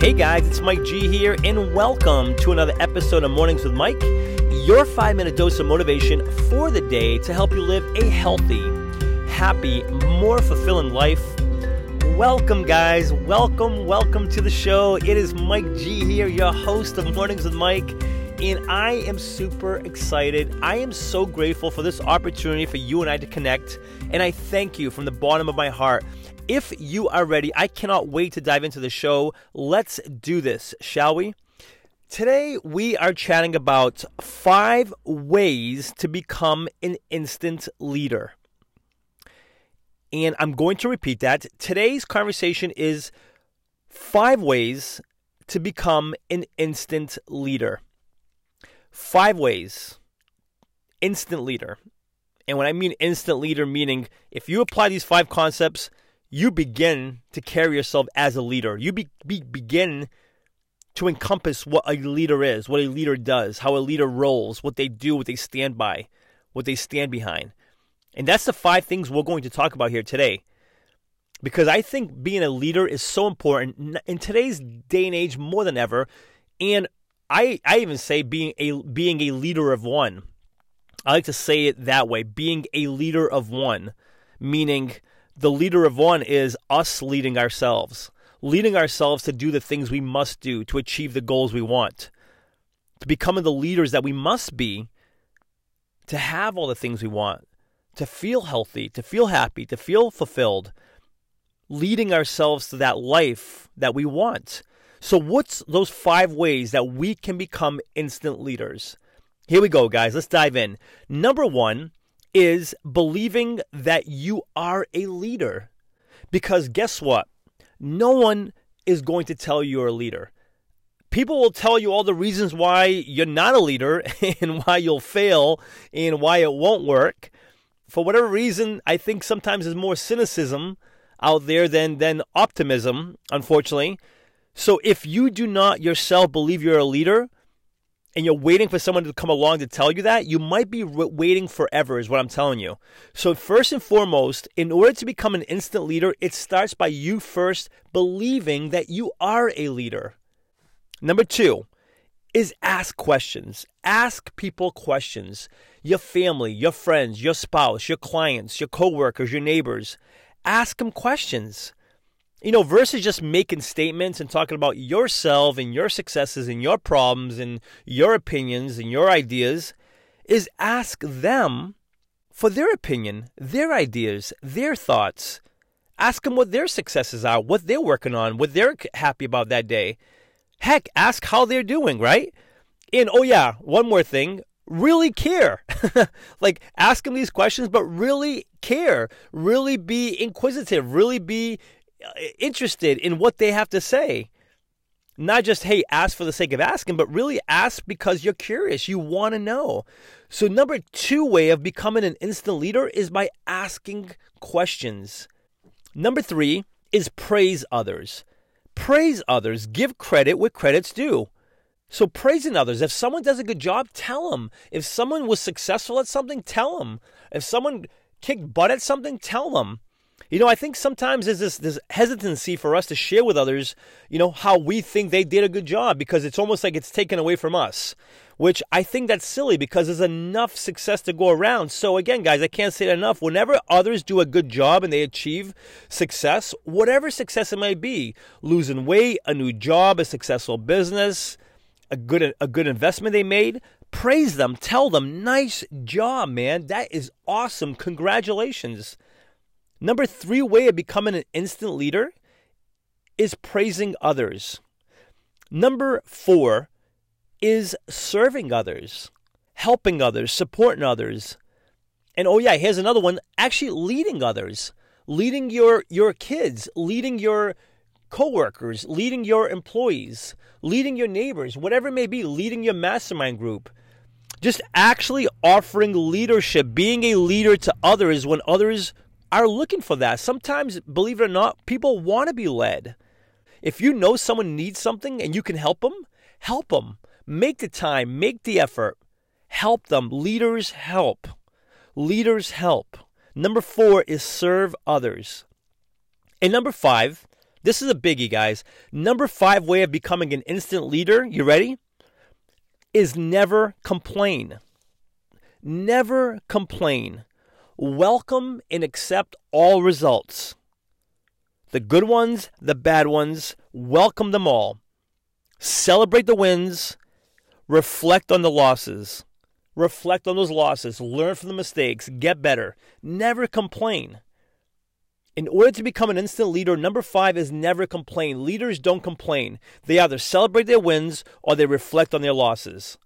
Hey guys, it's Mike G here, and welcome to another episode of Mornings with Mike, your five minute dose of motivation for the day to help you live a healthy, happy, more fulfilling life. Welcome, guys. Welcome, welcome to the show. It is Mike G here, your host of Mornings with Mike, and I am super excited. I am so grateful for this opportunity for you and I to connect, and I thank you from the bottom of my heart. If you are ready, I cannot wait to dive into the show. Let's do this, shall we? Today, we are chatting about five ways to become an instant leader. And I'm going to repeat that. Today's conversation is five ways to become an instant leader. Five ways. Instant leader. And when I mean instant leader, meaning if you apply these five concepts, you begin to carry yourself as a leader. You be, be, begin to encompass what a leader is, what a leader does, how a leader rolls, what they do, what they stand by, what they stand behind. And that's the five things we're going to talk about here today. Because I think being a leader is so important in today's day and age more than ever. And I, I even say being a being a leader of one. I like to say it that way, being a leader of one, meaning the leader of one is us leading ourselves, leading ourselves to do the things we must do to achieve the goals we want, to becoming the leaders that we must be to have all the things we want, to feel healthy, to feel happy, to feel fulfilled, leading ourselves to that life that we want. So, what's those five ways that we can become instant leaders? Here we go, guys. Let's dive in. Number one is believing that you are a leader. Because guess what? No one is going to tell you you're a leader. People will tell you all the reasons why you're not a leader and why you'll fail and why it won't work. For whatever reason, I think sometimes there's more cynicism out there than, than optimism, unfortunately. So if you do not yourself believe you're a leader, and you're waiting for someone to come along to tell you that, you might be waiting forever, is what I'm telling you. So, first and foremost, in order to become an instant leader, it starts by you first believing that you are a leader. Number two is ask questions. Ask people questions. Your family, your friends, your spouse, your clients, your coworkers, your neighbors. Ask them questions you know, versus just making statements and talking about yourself and your successes and your problems and your opinions and your ideas, is ask them for their opinion, their ideas, their thoughts. Ask them what their successes are, what they're working on, what they're happy about that day. Heck, ask how they're doing, right? And oh, yeah, one more thing really care. like, ask them these questions, but really care. Really be inquisitive. Really be Uh, interested in what they have to say. Not just, hey, ask for the sake of asking, but really ask because you're curious. You want to know. So, number two way of becoming an instant leader is by asking questions. Number three is praise others. Praise others. Give credit where credit's due. So, praising others. If someone does a good job, tell them. If someone was successful at something, tell them. If someone kicked butt at something, tell them. You know, I think sometimes there's this, this hesitancy for us to share with others, you know, how we think they did a good job because it's almost like it's taken away from us, which I think that's silly because there's enough success to go around. So, again, guys, I can't say it enough. Whenever others do a good job and they achieve success, whatever success it might be, losing weight, a new job, a successful business, a good, a good investment they made, praise them, tell them, nice job, man. That is awesome. Congratulations. Number three way of becoming an instant leader is praising others. Number four is serving others, helping others, supporting others. And oh yeah, here's another one, actually leading others, leading your your kids, leading your coworkers, leading your employees, leading your neighbors, whatever it may be, leading your mastermind group. Just actually offering leadership, being a leader to others when others are looking for that. Sometimes, believe it or not, people want to be led. If you know someone needs something and you can help them, help them. Make the time, make the effort. Help them. Leaders help. Leaders help. Number four is serve others. And number five, This is a biggie, guys. Number five way of becoming an instant leader, you ready? Is never complain. Never complain. Welcome and accept all results. The good ones, the bad ones, welcome them all. Celebrate the wins, reflect on the losses. Reflect on those losses, learn from the mistakes, get better. Never complain. In order to become an instant leader, number five is never complain. Leaders don't complain. They either celebrate their wins or they reflect on their losses.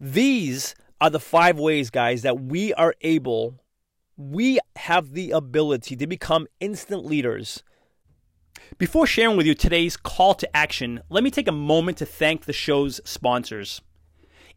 These are the five ways, guys, that we are able, we have the ability to become instant leaders. Before sharing with you today's call to action, let me take a moment to thank the show's sponsors.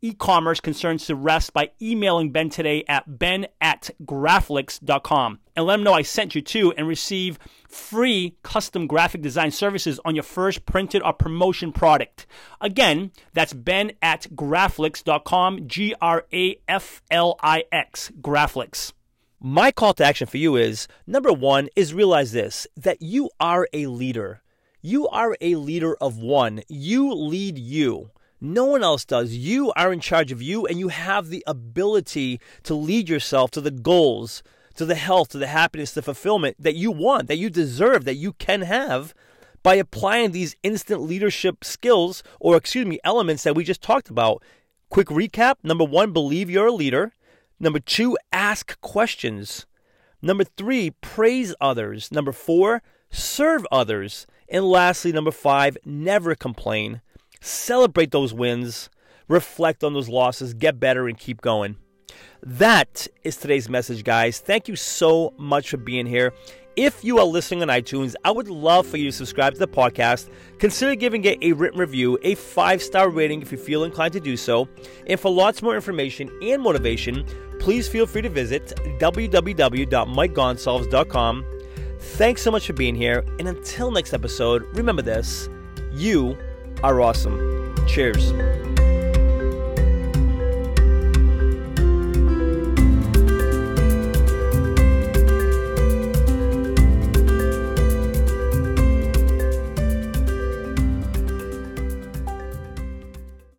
e-commerce concerns to rest by emailing Ben today at ben at graflix.com and let him know I sent you to and receive free custom graphic design services on your first printed or promotion product. Again, that's ben at graflix.com, G-R-A-F-L-I-X, Graflix. My call to action for you is number one is realize this that you are a leader. You are a leader of one. You lead you. No one else does. You are in charge of you, and you have the ability to lead yourself to the goals, to the health, to the happiness, the fulfillment that you want, that you deserve, that you can have by applying these instant leadership skills, or excuse me, elements that we just talked about. Quick recap number one, believe you're a leader. Number two, ask questions. Number three, praise others. Number four, serve others. And lastly, number five, never complain. Celebrate those wins, reflect on those losses, get better, and keep going. That is today's message, guys. Thank you so much for being here. If you are listening on iTunes, I would love for you to subscribe to the podcast. Consider giving it a written review, a five star rating if you feel inclined to do so. And for lots more information and motivation, please feel free to visit www.mikegonsalves.com. Thanks so much for being here. And until next episode, remember this you are awesome. Cheers.